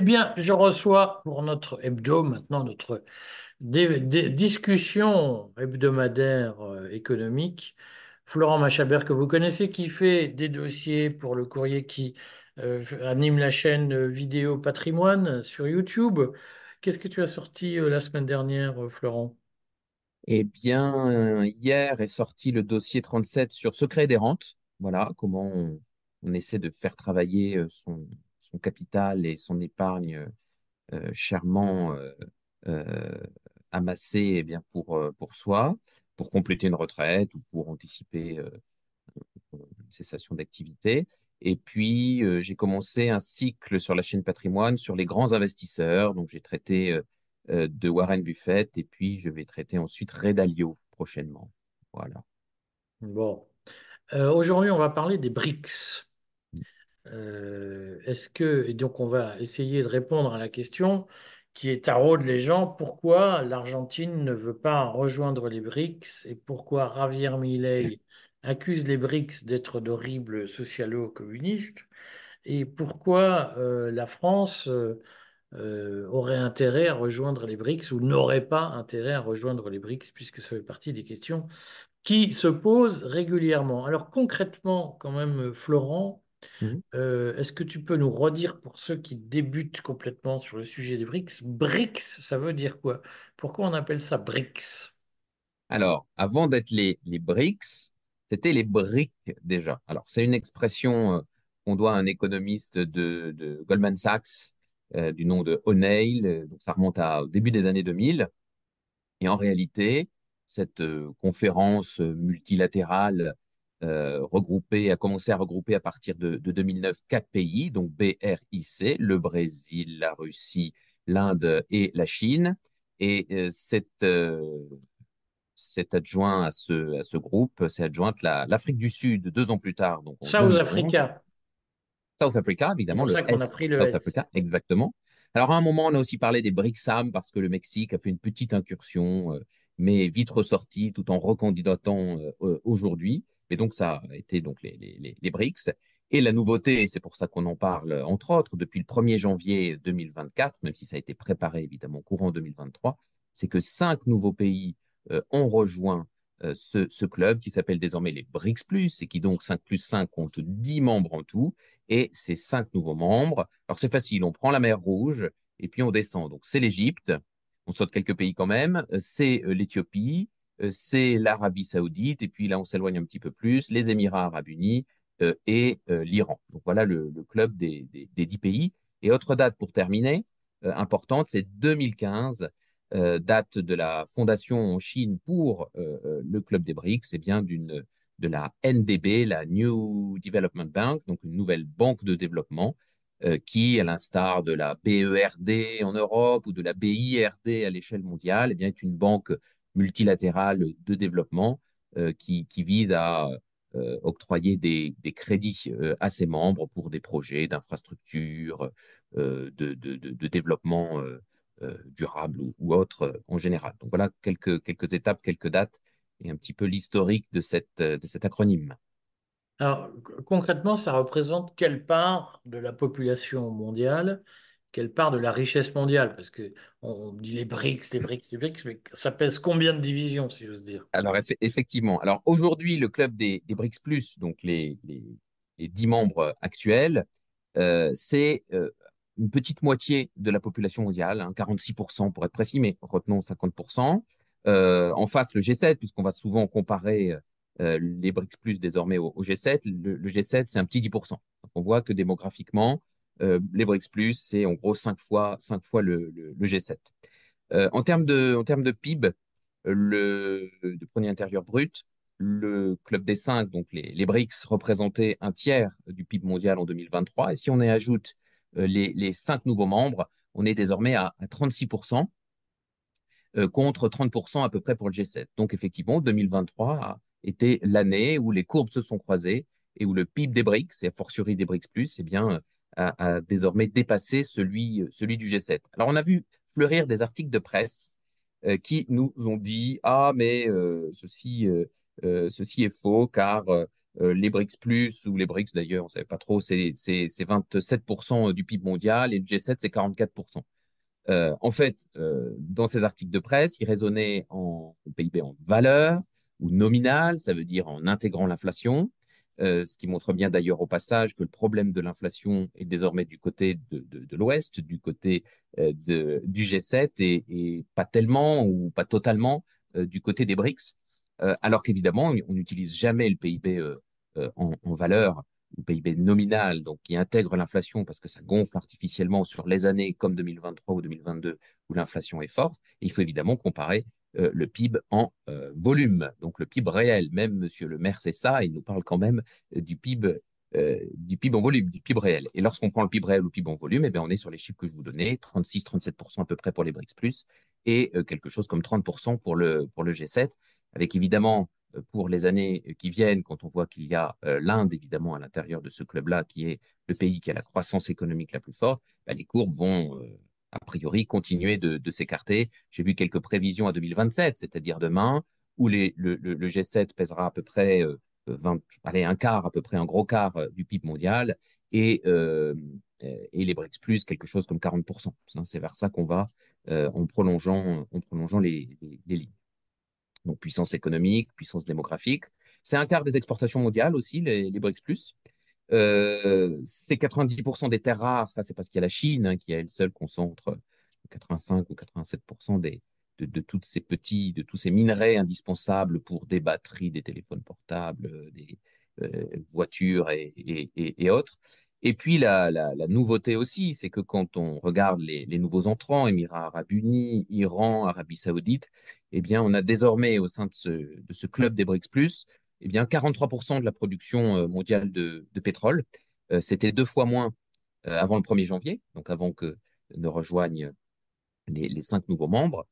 Eh bien, je reçois pour notre notre discussion hebdomadaire euh, économique, Florent Machabert, que vous connaissez, qui fait des dossiers pour le courrier, qui euh, anime la chaîne euh, Vidéo Patrimoine sur YouTube. Qu'est-ce que tu as sorti la semaine dernière, Florent? Eh bien, hier est sorti le dossier 37 sur secret des rentes. Voilà, comment on, essaie de faire travailler son, son capital et son épargne euh, chèrement euh, euh, amassée eh bien, pour, euh, pour soi, pour compléter une retraite ou pour anticiper euh, une cessation d'activité. Et puis, euh, j'ai commencé un cycle sur la chaîne Patrimoine sur les grands investisseurs. Donc, j'ai traité euh, euh, de Warren Buffett et puis je vais traiter ensuite Ray prochainement. Voilà. Bon. Euh, aujourd'hui, on va parler des BRICS. Euh, est-ce que, et donc on va essayer de répondre à la question qui est taraude les gens, pourquoi l'Argentine ne veut pas rejoindre les BRICS et pourquoi Javier Milei accuse les BRICS d'être d'horribles socialo-communistes et pourquoi euh, la France euh, aurait intérêt à rejoindre les BRICS ou n'aurait pas intérêt à rejoindre les BRICS puisque ça fait partie des questions qui se posent régulièrement. Alors concrètement, quand même, Florent, Mhm. euh, est-ce que tu peux nous redire pour ceux qui débutent complètement sur le sujet des BRICS, BRICS, ça veut dire quoi? Pourquoi on appelle ça BRICS? Alors, avant d'être les, les BRICS, c'était les briques déjà. Alors, c'est une expression euh, qu'on doit à un économiste de, de Goldman Sachs euh, du nom de O'Neill. Donc, ça remonte à, au début des années 2000. Et en réalité, cette conférence multilatérale euh, regroupée a commencé à regrouper à partir de, de 2009 quatre pays, donc BRIC, le Brésil, la Russie, l'Inde et la Chine. Et euh, cette, euh, cet adjoint à ce, à ce groupe, c'est adjointe la- l'Afrique du Sud deux ans plus tard, donc South 2011. Africa. South Africa, C'est évidemment, pour le ça qu'on a pris le South S. Africa, exactement. Alors, à un moment, on a aussi parlé des BRICSAM parce que le Mexique a fait une petite incursion, euh, mais vite ressortie tout en recandidatant aujourd'hui. Et donc, ça a été donc les, les, les, BRICS. Et la nouveauté, c'est pour ça qu'on en parle, entre autres, depuis le 1er janvier 2024, même si ça a été préparé évidemment courant 2023, c'est que cinq nouveaux pays euh, ont rejoint euh, ce, ce club qui s'appelle désormais les BRICS Plus et qui donc 5 plus 5 compte 10 membres en tout et ces cinq nouveaux membres. Alors c'est facile, on prend la mer Rouge et puis on descend. Donc c'est l'Égypte, on saute quelques pays quand même, euh, c'est l'Éthiopie, c'est l'Arabie Saoudite et puis là on s'éloigne un petit peu plus, les Émirats Arabes Unis et l'Iran. Donc voilà le, club des, des, des, 10 pays. Et autre date pour terminer, importante, c'est 2015, euh, date de la fondation en Chine pour le club des BRICS, c'est bien d'une de la NDB, la New Development Bank, donc une nouvelle banque de développement, qui, à l'instar de la BERD en Europe ou de la BIRD à l'échelle mondiale, eh bien, est une banque multilatérale de développement euh, qui, vise à euh, octroyer des, crédits euh, à ses membres pour des projets d'infrastructure, euh, de, développement durable ou, ou autre en général. Donc voilà quelques, quelques étapes, quelques dates et un petit peu l'historique de, de cet acronyme. Alors, concrètement, ça représente quelle part de la population mondiale, quelle part de la richesse mondiale? Parce que on dit les BRICS, les BRICS, les BRICS, mais ça pèse combien de divisions, si j'ose dire? Alors, eff effectivement. Alors, aujourd'hui, le club des, BRICS donc les, les, les 10 membres actuels, euh, c'est euh, une petite moitié de la population mondiale, hein, 46% pour être précis, mais retenons 50%. Euh, en face, le G7, puisqu'on va souvent comparer les BRICS désormais au, au G7. Le, le G7, c'est un petit 10%. Donc, on voit que démographiquement, les BRICS Plus, c'est en gros 5 fois, 5 fois le, le, le G7. Euh, en termes de, en termes de PIB, le, de premier intérieur brut, le club des cinq, donc les, les BRICS, représentaient un tiers du PIB mondial en 2023. Et si on y ajoute euh, les, les cinq nouveaux membres, on est désormais à, à 36%, euh, contre 30% à peu près pour le G7. Donc effectivement, 2023 a été l'année où les courbes se sont croisées et où le PIB des BRICS, et a fortiori des BRICS+, eh bien, a, désormais dépassé celui, celui du G7. Alors on a vu fleurir des articles de presse euh, qui nous ont dit ah mais euh, ceci euh, ceci est faux car les BRICS plus ou les BRICS d'ailleurs, on savait pas trop, c'est 27% du PIB mondial et le G7 c'est 44%. en fait, dans ces articles de presse, il raisonnait en PIB en valeur ou nominal, ça veut dire en intégrant l'inflation, euh, ce qui montre bien d'ailleurs au passage que le problème de l'inflation est désormais du côté de, l'Ouest, du côté euh, du G7 et, pas tellement ou pas totalement euh, du côté des BRICS. alors qu'évidemment, on n'utilise jamais le PIB en, en, valeur ou PIB nominal, donc qui intègre l'inflation parce que ça gonfle artificiellement sur les années comme 2023 ou 2022 où l'inflation est forte. Et il faut évidemment comparer euh, le PIB en euh, volume, donc le PIB réel. Même Monsieur le maire, c'est ça, il nous parle quand même euh, du PIB, du PIB en volume, du PIB réel. Et lorsqu'on prend le PIB réel ou le PIB en volume, eh bien, on est sur les chiffres que je vous donnais, 36-37% à peu près pour les BRICS plus, et quelque chose comme 30% pour le, pour le G7, avec évidemment pour les années qui viennent, quand on voit qu'il y a l'Inde, évidemment, à l'intérieur de ce club-là, qui est le pays qui a la croissance économique la plus forte, bah, les courbes vont a priori continuer de, s'écarter. J'ai vu quelques prévisions à 2027, c'est-à-dire demain, où le, G7 pèsera à peu près 20, euh, un quart, à peu près un gros quart euh, du PIB mondial, et, euh, et les BRICS plus quelque chose comme 40%. C'est vers ça qu'on va en prolongeant, en prolongeant les, lignes. Donc puissance économique, puissance démographique. C'est un quart des exportations mondiales aussi, les, les BRICS plus. Euh, c'est 90% des terres rares, ça c'est parce qu'il y a la Chine hein, qui, elle seule, concentre 85 ou 87% des, de, toutes ces petits, de tous ces minerais indispensables pour des batteries, des téléphones portables, des euh, voitures et, autres. Et puis la, la, nouveauté aussi, c'est que quand on regarde les, les, nouveaux entrants, Émirats arabes unis, Iran, Arabie saoudite, eh bien on a désormais au sein de ce, de ce club des BRICS+, eh bien, 43% de la production euh, mondiale de, pétrole. Euh, c'était deux fois moins euh, avant le 1er janvier, donc avant que ne rejoignent les, cinq nouveaux membres.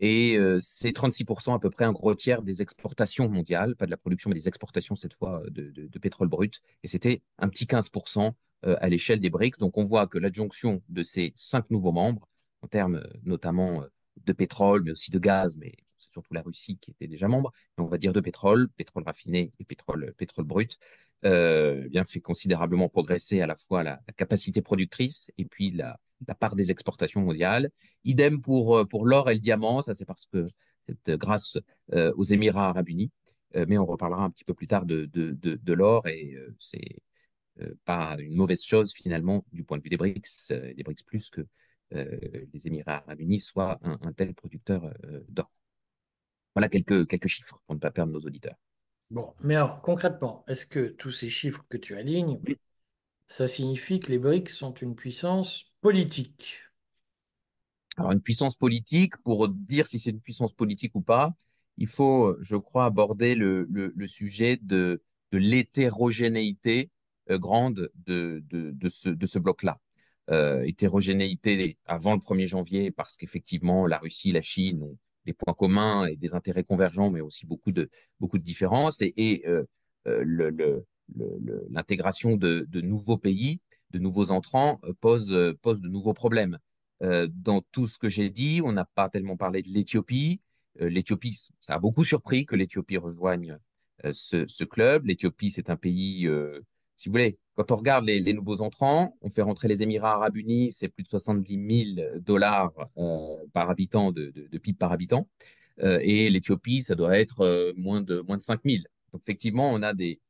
Et c'est 36% à peu près, un gros tiers des exportations mondiales, pas de la production, mais des exportations cette fois de, pétrole brut. Et c'était un petit 15% à l'échelle des BRICS. Donc on voit que l'adjonction de ces cinq nouveaux membres, en termes notamment de pétrole, mais aussi de gaz, mais surtout la Russie qui était déjà membre, on va dire de pétrole, pétrole raffiné et pétrole, pétrole brut, euh, eh bien fait considérablement progresser à la fois la, capacité productrice et puis la, part des exportations mondiales. Idem pour, euh, pour l'or et le diamant, ça c'est parce que c'est grâce euh, aux Émirats arabes unis, mais on reparlera un petit peu plus tard de, l'or et c'est pas une mauvaise chose finalement du point de vue des BRICS, des BRICS plus que les Émirats arabes unis soient un tel producteur d'or. Voilà quelques, quelques chiffres pour ne pas perdre nos auditeurs. Bon, mais alors concrètement, est-ce que tous ces chiffres que tu alignes, ça signifie que les BRICS sont une puissance politique? Alors une puissance politique, pour dire si c'est une puissance politique ou pas, il faut, je crois, aborder le, le, sujet de, de l'hétérogénéité euh, grande de, de, de, ce, de ce bloc-là. Euh, hétérogénéité avant le 1er janvier, parce qu'effectivement, la Russie, la Chine ont des points communs et des intérêts convergents, mais aussi beaucoup de, beaucoup de différences. Et, euh, euh, l'intégration de, nouveaux pays, de nouveaux entrants, euh, pose, pose de nouveaux problèmes. dans tout ce que j'ai dit, on n'a pas tellement parlé de l'Éthiopie. L'Éthiopie, ça a beaucoup surpris que l'Éthiopie rejoigne ce, ce, club. L'Éthiopie, c'est un pays si vous voulez, quand on regarde les, nouveaux entrants, on fait rentrer les Émirats arabes unis, c'est plus de 70 000 dollars euh, par habitant de, PIB par habitant. Euh, et l'Éthiopie, ça doit être euh, moins, de, moins de 5 000. Donc effectivement, on a des,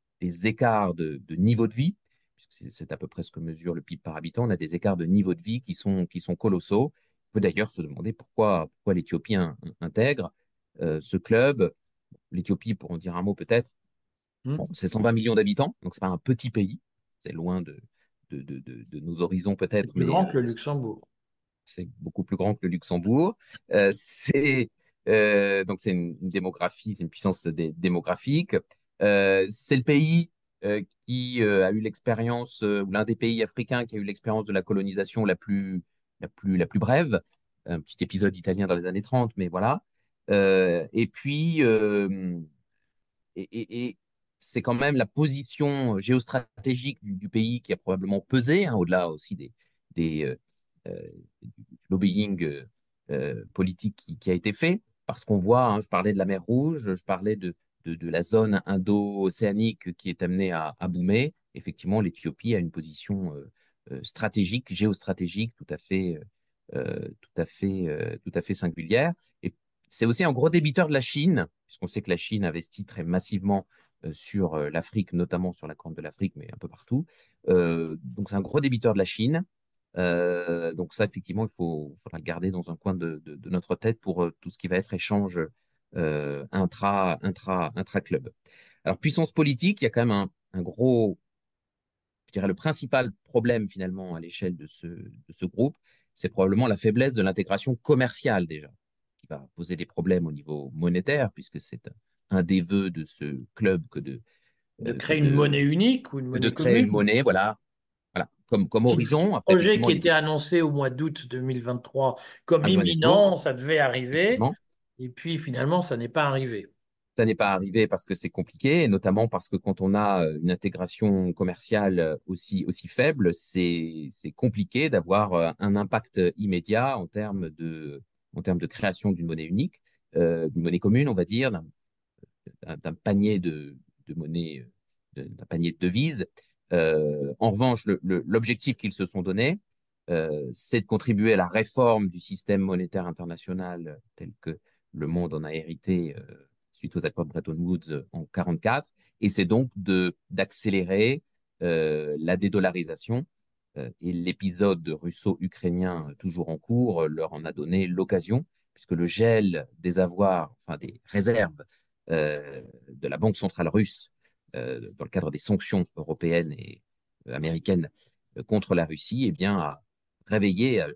écarts de, niveau de vie, puisque c'est à peu près ce que mesure le PIB par habitant, on a des écarts de niveau de vie qui sont, qui sont colossaux. On peut d'ailleurs se demander pourquoi, pourquoi l'Éthiopie intègre ce club. L'Éthiopie, pour en dire un mot peut-être, Mmh. c'est 120 millions d'habitants, donc c'est pas un petit pays. C'est loin de, de, de, de, nos horizons peut-être. Plus grand que le euh, Luxembourg. C'est beaucoup plus grand que le Luxembourg. Euh, c'est euh, donc c'est une, démographie, c'est une puissance démographique. c'est le pays qui a eu l'expérience, ou l'un des pays africains qui a eu l'expérience de la colonisation la plus, la plus, la plus brève. Un petit épisode italien dans les années 30, mais voilà. et puis, et, et, c'est quand même la position géostratégique du, pays qui a probablement pesé, hein, au-delà aussi des, des euh, euh, lobbying euh, politique qui, a été fait, parce qu'on voit, hein, je parlais de la mer Rouge, je parlais de la zone indo-océanique qui est amenée à, à boomer, effectivement, l'Éthiopie a une position stratégique, géostratégique tout à fait, tout à fait, tout à fait singulière. Et c'est aussi un gros débiteur de la Chine, puisqu'on sait que la Chine investit très massivement sur l'Afrique, notamment sur la corne de l'Afrique, mais un peu partout. donc c'est un gros débiteur de la Chine. Euh, donc ça, effectivement, il faut, faudra le garder dans un coin de, notre tête pour euh, tout ce qui va être échange euh, intra, intra, intra-club. Alors, puissance politique, il y a quand même un, gros, je dirais, le principal problème finalement à l'échelle de ce, de ce groupe, c'est probablement la faiblesse de l'intégration commerciale déjà, qui va poser des problèmes au niveau monétaire, puisque c'est un, des vœux de ce club que de... De créer une monnaie unique ou une monnaie De créer une monnaie, voilà, comme, comme horizon. Après, projet qui était annoncé au mois d'août 2023 comme imminent, ça devait arriver. Et puis finalement, ça n'est pas arrivé. Ça n'est pas arrivé parce que c'est compliqué, notamment parce que quand on a euh, une intégration commerciale euh, aussi, aussi faible, c'est compliqué d'avoir euh, un impact immédiat en termes de, en termes de création d'une monnaie unique, d'une monnaie commune, on va dire, d'un panier de, de monnaie, d'un panier de devises. Euh, en revanche, l'objectif qu'ils se sont donné, euh, c'est de contribuer à la réforme du système monétaire international tel que le monde en a hérité euh, suite aux accords de Bretton Woods en 1944, et c'est donc d'accélérer la dédollarisation. et l'épisode russo-ukrainien toujours en cours leur en a donné l'occasion, puisque le gel des avoirs, enfin des réserves de la Banque centrale russe euh, dans le cadre des sanctions européennes et euh, américaines euh, contre la Russie, eh bien, a réveillé, a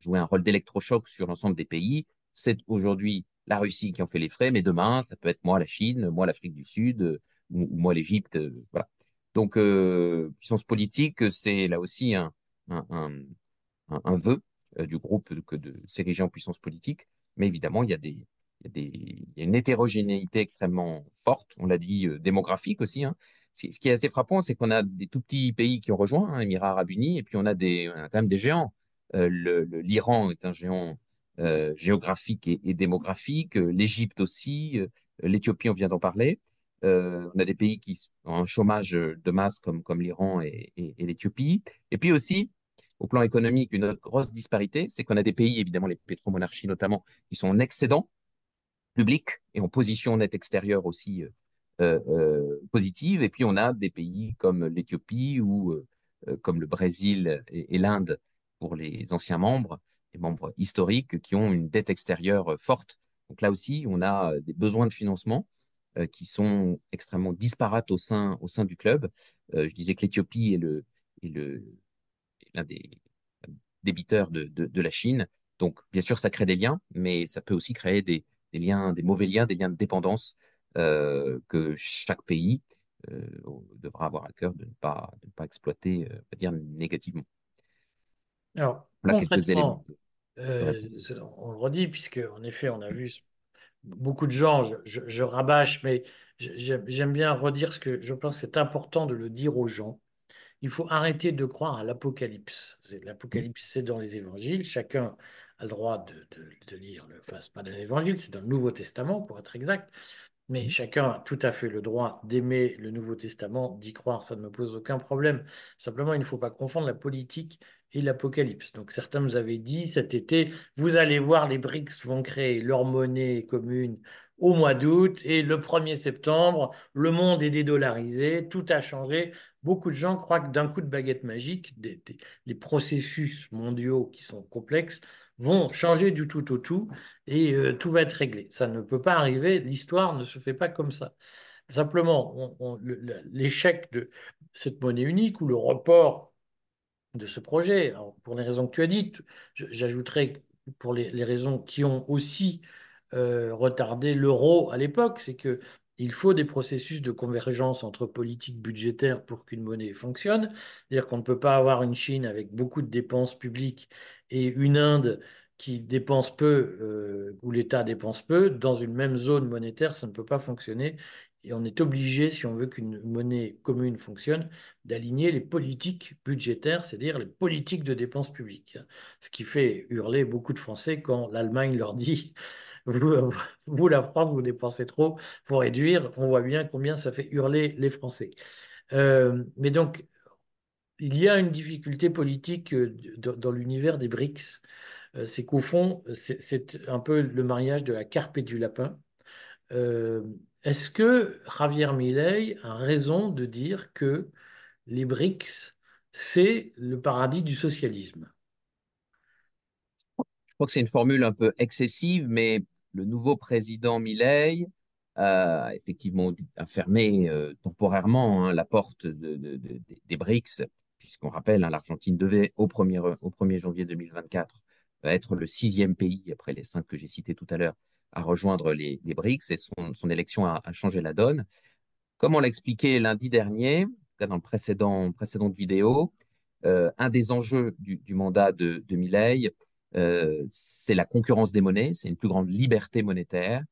joué un rôle d'électrochoc sur l'ensemble des pays. C'est aujourd'hui la Russie qui en fait les frais, mais demain, ça peut être moi la Chine, moi l'Afrique du Sud, ou, moi l'Égypte. voilà. Donc, puissance politique, c'est là aussi un, un, un, un vœu du groupe que de s'ériger en puissance politique. Mais évidemment, il y a des, il y, a une hétérogénéité extrêmement forte, on l'a dit, euh, démographique aussi. Hein. Ce qui est assez frappant, c'est qu'on a des tout petits pays qui ont rejoint, hein, Émirats arabes unis, et puis on a, des, quand même des géants. Euh, L'Iran est un géant euh, géographique et, démographique, l'Égypte aussi, l'Éthiopie, on vient d'en parler. on a des pays qui ont un chômage de masse comme, comme l'Iran et, et l'Éthiopie. Et puis aussi, au plan économique, une autre grosse disparité, c'est qu'on a des pays, évidemment les pétromonarchies notamment, qui sont en excédent public et en position nette extérieure aussi euh, euh, euh, positive. Et puis on a des pays comme l'Éthiopie ou comme le Brésil et, l'Inde pour les anciens membres, les membres historiques qui ont une dette extérieure forte. Donc là aussi, on a des besoins de financement qui sont extrêmement disparates au sein, au sein du club. je disais que l'Éthiopie est le, est le, l'un des débiteurs de, de, la Chine. Donc, bien sûr, ça crée des liens, mais ça peut aussi créer des, des liens, des mauvais liens, des liens de dépendance euh, que chaque pays euh, devra avoir à cœur de ne pas, de ne pas exploiter, euh, dire négativement. Alors, voilà quelques éléments. on le redit, puisque en effet, on a vu beaucoup de gens, je, je rabâche, mais j'aime bien redire ce que je pense c'est important de le dire aux gens. Il faut arrêter de croire à l'Apocalypse. L'Apocalypse, c'est dans les évangiles. Chacun a le droit de, lire, le, enfin, pas dans l'Évangile, c'est dans le Nouveau Testament pour être exact, mais mmh. chacun a tout à fait le droit d'aimer le Nouveau Testament, d'y croire, ça ne me pose aucun problème. Simplement, il ne faut pas confondre la politique et l'Apocalypse. Donc certains nous avaient dit cet été, vous allez voir, les BRICS vont créer leur monnaie commune au mois d'août et le 1er septembre, le monde est dédollarisé, tout a changé. Beaucoup de gens croient que d'un coup de baguette magique, les processus mondiaux qui sont complexes vont changer du tout au tout et euh, tout va être réglé. Ça ne peut pas arriver, l'histoire ne se fait pas comme ça. Simplement, l'échec de cette monnaie unique ou le report de ce projet, pour les raisons que tu as dites, j'ajouterais pour les, raisons qui ont aussi euh, retardé l'euro à l'époque, c'est que il faut des processus de convergence entre politiques budgétaires pour qu'une monnaie fonctionne. C'est-à-dire qu'on ne peut pas avoir une Chine avec beaucoup de dépenses publiques et une Inde qui dépense peu, euh, où l'État dépense peu, dans une même zone monétaire, ça ne peut pas fonctionner. Et on est obligé, si on veut qu'une monnaie commune fonctionne, d'aligner les politiques budgétaires, c'est-à-dire les politiques de dépenses publiques. Ce qui fait hurler beaucoup de Français quand l'Allemagne leur dit vous, la France, vous dépensez trop, faut réduire. On voit bien combien ça fait hurler les Français. Euh, mais donc, il y a une difficulté politique euh, dans l'univers des BRICS. Euh, c'est qu'au fond, c'est un peu le mariage de la carpe et du lapin. Est-ce que Javier Milei a raison de dire que les BRICS, c'est le paradis du socialisme? Je crois que c'est une formule un peu excessive, mais le nouveau président Milei a effectivement fermé euh, temporairement hein, la porte des BRICS, puisqu'on rappelle, hein, l'Argentine devait au 1er, au 1er janvier 2024 être le sixième pays, après les cinq que j'ai cités tout à l'heure, à rejoindre les, BRICS, et son, élection a, changé la donne. Comme on l'a expliqué lundi dernier, dans le précédent, précédente vidéo, euh, un des enjeux du, mandat de, de euh, c'est la concurrence des monnaies, c'est une plus grande liberté monétaire.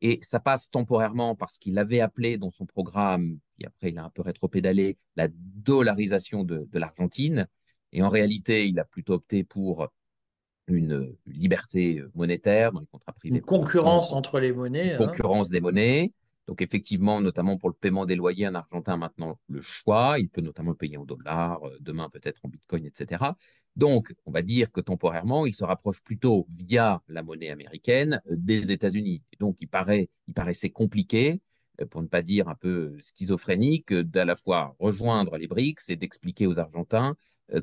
Et ça passe temporairement parce qu'il avait appelé dans son programme, et après il a un peu rétropédalé, la dollarisation de, de l'Argentine. Et en réalité, il a plutôt opté pour une liberté monétaire dans les contrats privés. Une concurrence entre les monnaies. Une hein. concurrence des monnaies. Donc effectivement, notamment pour le paiement des loyers, un Argentin a maintenant le choix. Il peut notamment payer en dollars, euh, demain peut-être en bitcoin, etc. Donc, on va dire que temporairement, il se rapproche plutôt via la monnaie américaine euh, des États-Unis. donc, il, il paraissait compliqué, euh, pour ne pas dire un peu schizophrénique, d'à la fois rejoindre les BRICS et d'expliquer aux Argentins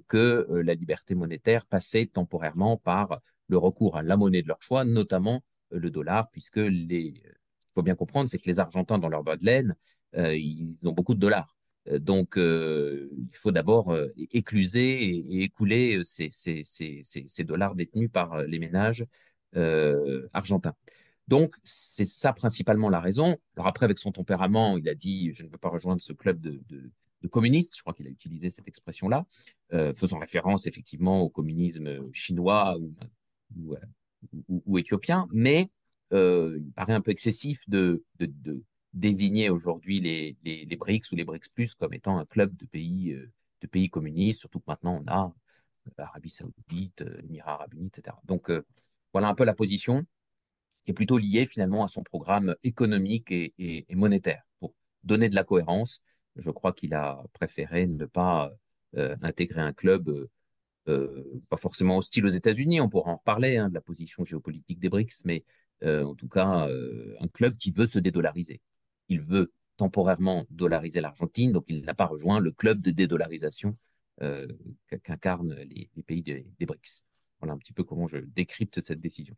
que la liberté monétaire passait temporairement par le recours à la monnaie de leur choix, notamment le dollar, puisque les, faut bien comprendre, c'est que les Argentins, dans leur bas de laine, euh, ils ont beaucoup de dollars. Euh, donc, euh, il faut d'abord écluser et, écouler ces, dollars détenus par les ménages argentins. Donc, c'est ça principalement la raison. Alors après, avec son tempérament, il a dit, je ne veux pas rejoindre ce club de, communistes, je crois qu'il a utilisé cette expression-là, faisant référence effectivement au communisme chinois ou, ou éthiopien, mais euh, il paraît un peu excessif de, désigner aujourd'hui les, les, BRICS ou les BRICS Plus comme étant un club de pays, euh, de pays communistes, surtout que maintenant on a l'Arabie Saoudite, l'Émirat Arabe Unis, etc. Donc euh, voilà un peu la position qui est plutôt liée finalement à son programme économique et, monétaire. Pour donner de la cohérence, je crois qu'il a préféré ne pas intégrer un club pas forcément hostile aux États-Unis, on pourra en reparler hein, de la position géopolitique des BRICS, mais euh, en tout cas euh, un club qui veut se dédollariser. Il veut temporairement dollariser l'Argentine, donc il n'a pas rejoint le club de dédollarisation euh, qu'incarnent les, pays des, BRICS. Voilà un petit peu comment je décrypte cette décision.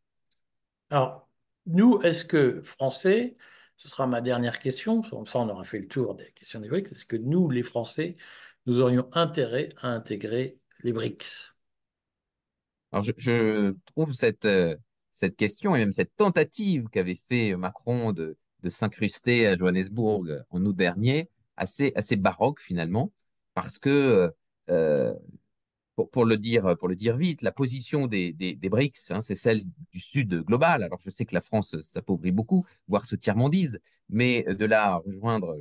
Alors, nous, est-ce que Français, ce sera ma dernière question, ça on aura fait le tour des questions des BRICS, est-ce que nous, les Français, nous aurions intérêt à intégrer les BRICS? Alors, je, trouve cette, cette question et même cette tentative qu'avait fait Macron de, s'incruster à Johannesburg en août dernier, assez, assez baroque finalement, parce que, euh, pour, le dire, pour le dire vite, la position des, des, BRICS, hein, c'est celle du Sud global. Alors je sais que la France s'appauvrit beaucoup, voire se tiers-mondise, mais de là rejoindre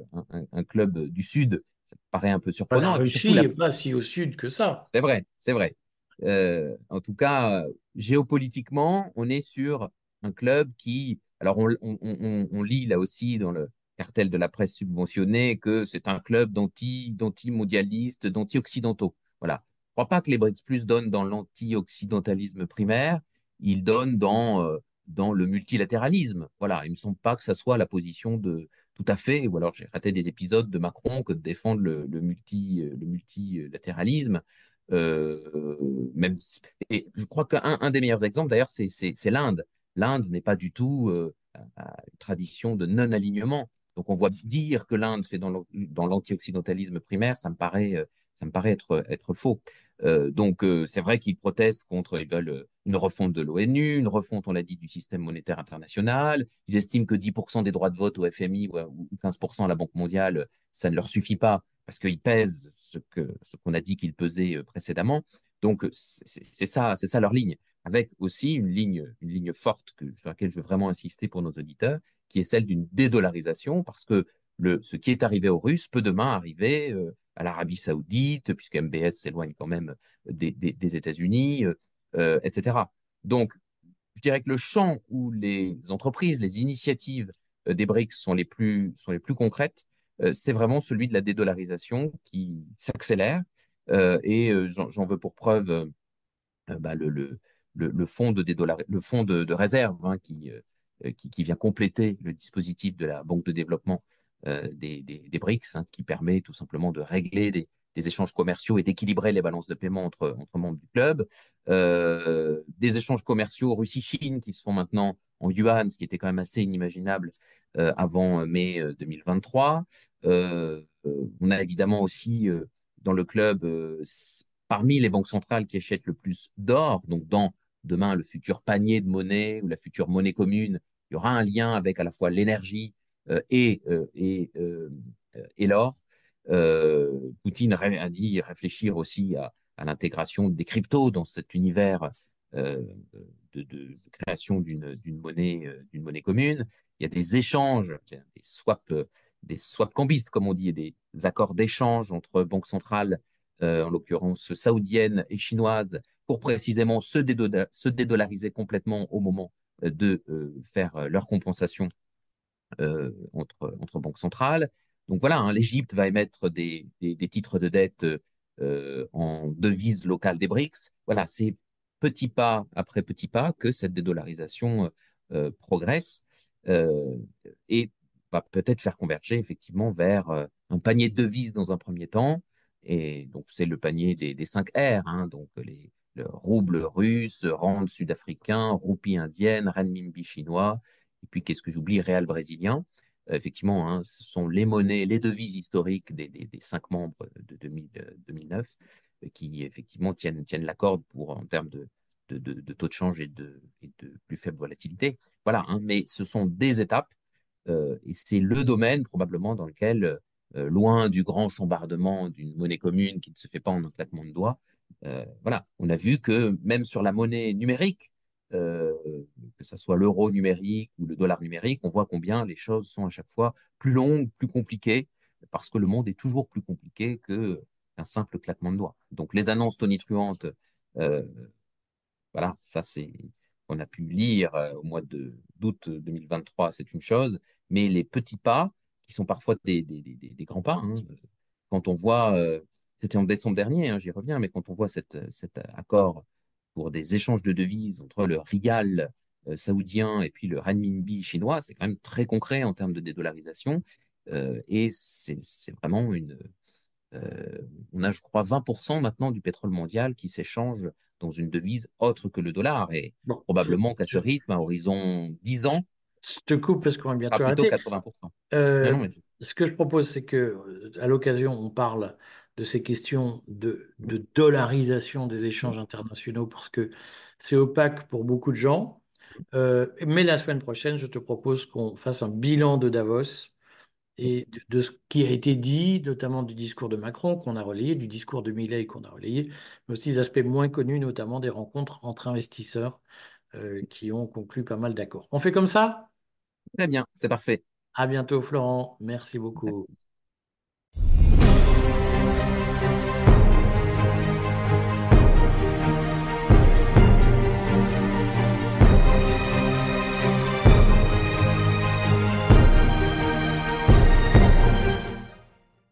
un, club du Sud, ça paraît un peu surprenant. La Russie n'est pas si au Sud que ça. C'est vrai, c'est vrai. Euh, en tout cas, géopolitiquement, on est sur un club qui, alors on, lit là aussi dans le cartel de la presse subventionnée que c'est un club d'anti-mondialistes, d'anti-occidentaux. Voilà. Je ne crois pas que les BRICS Plus donnent dans l'anti-occidentalisme primaire, ils donnent dans, euh, dans le multilatéralisme. Voilà. Il ne me semble pas que ça soit la position de tout à fait, ou alors j'ai raté des épisodes de Macron que de défendre le, multi, le multilatéralisme. Euh, même et je crois qu'un des meilleurs exemples, d'ailleurs, c'est l'Inde. L'Inde n'est pas du tout euh, une tradition de non-alignement. Donc, on voit dire que l'Inde fait dans l'anti-occidentalisme primaire, ça me paraît, euh, ça me paraît être, être faux. donc, c'est vrai qu'ils protestent contre, ils veulent une refonte de l'ONU, une refonte, on l'a dit, du système monétaire international. Ils estiment que 10% des droits de vote au FMI ou 15% à la Banque mondiale, ça ne leur suffit pas parce qu'ils pèsent ce qu'on a dit qu'ils pesaient euh, précédemment. Donc, euh, c'est ça, ça leur ligne, avec aussi une ligne, une ligne forte que, sur laquelle je veux vraiment insister pour nos auditeurs, qui est celle d'une dédollarisation, parce que ce qui est arrivé aux Russes peut demain arriver euh, à l'Arabie saoudite, puisque MBS s'éloigne quand même des, des, États-Unis, etc. Donc, je dirais que le champ où les entreprises, les initiatives euh, des BRICS sont les plus, sont les plus concrètes, euh, c'est vraiment celui de la dédollarisation qui s'accélère. Euh, et j'en veux pour preuve bah, le, le, le, fonds de, le fonds de, réserve hein, qui, qui, qui, vient compléter le dispositif de la Banque de développement des, des, des, BRICS, hein, qui permet tout simplement de régler des, des échanges commerciaux et d'équilibrer les balances de paiement entre, membres du club. Euh, des échanges commerciaux Russie-Chine qui se font maintenant en yuan, ce qui était quand même assez inimaginable euh, avant mai 2023. Euh, on a évidemment aussi dans le club, parmi les banques centrales qui achètent le plus d'or, donc dans demain le futur panier de monnaie ou la future monnaie commune, il y aura un lien avec à la fois l'énergie et, et, et l'or. Euh, Poutine a dit réfléchir aussi à, l'intégration des cryptos dans cet univers euh, de, création d'une monnaie, euh, monnaie commune. Il y a des échanges, des swaps, des swap cambistes, comme on dit, des accords d'échange entre banques centrales, en l'occurrence saoudiennes et chinoises, pour précisément se, dédollariser complètement au moment de faire leur compensation entre banques centrales. Donc voilà, hein, l'Égypte va émettre des, titres de dette euh, en devise locale des BRICS. Voilà, c'est petit pas après petit pas que cette dédollarisation euh, progresse euh, et va peut-être faire converger effectivement vers un panier de devises dans un premier temps. Et donc c'est le panier des, 5 R, hein, donc les, le rouble russe, rand sud-africain, roupie indienne, renminbi chinois, et puis qu'est-ce que j'oublie, réal brésilien effectivement, hein, ce sont les monnaies, les devises historiques des, cinq membres de 2009 euh, qui effectivement tiennent, tiennent la corde pour, en termes de, de, taux de change et de, plus faible volatilité. Voilà, hein, mais ce sont des étapes euh, et c'est le domaine probablement dans lequel, euh, loin du grand chambardement d'une monnaie commune qui ne se fait pas en un claquement de doigts, voilà, on a vu que même sur la monnaie numérique, euh, que ce soit l'euro numérique ou le dollar numérique, on voit combien les choses sont à chaque fois plus longues, plus compliquées, parce que le monde est toujours plus compliqué qu'un simple claquement de doigts. Donc les annonces tonitruantes, euh, voilà, ça c'est, on a pu lire euh, au mois d'août 2023, c'est une chose, mais les petits pas, qui sont parfois des, grands pas, hein, quand on voit, c'était en décembre dernier, hein, j'y reviens, mais quand on voit cet accord pour des échanges de devises entre le rial euh, saoudien et puis le renminbi chinois, c'est quand même très concret en termes de dédollarisation. Euh, et c'est vraiment une. Euh, on a, je crois, 20% maintenant du pétrole mondial qui s'échange dans une devise autre que le dollar. Et probablement qu'à ce rythme, à horizon 10 ans, je te coupe parce qu'on va bientôt plutôt 80%. Ce que je propose, c'est que à l'occasion, on parle de ces questions de, dollarisation des échanges internationaux parce que c'est opaque pour beaucoup de gens. Euh, mais la semaine prochaine, je te propose qu'on fasse un bilan de Davos et de, ce qui a été dit, notamment du discours de Macron qu'on a relayé, du discours de Millet qu'on a relayé, mais aussi des aspects moins connus, notamment des rencontres entre investisseurs euh, qui ont conclu pas mal d'accords. On fait comme ça? Très bien, c'est parfait. À bientôt, Florent. Merci beaucoup.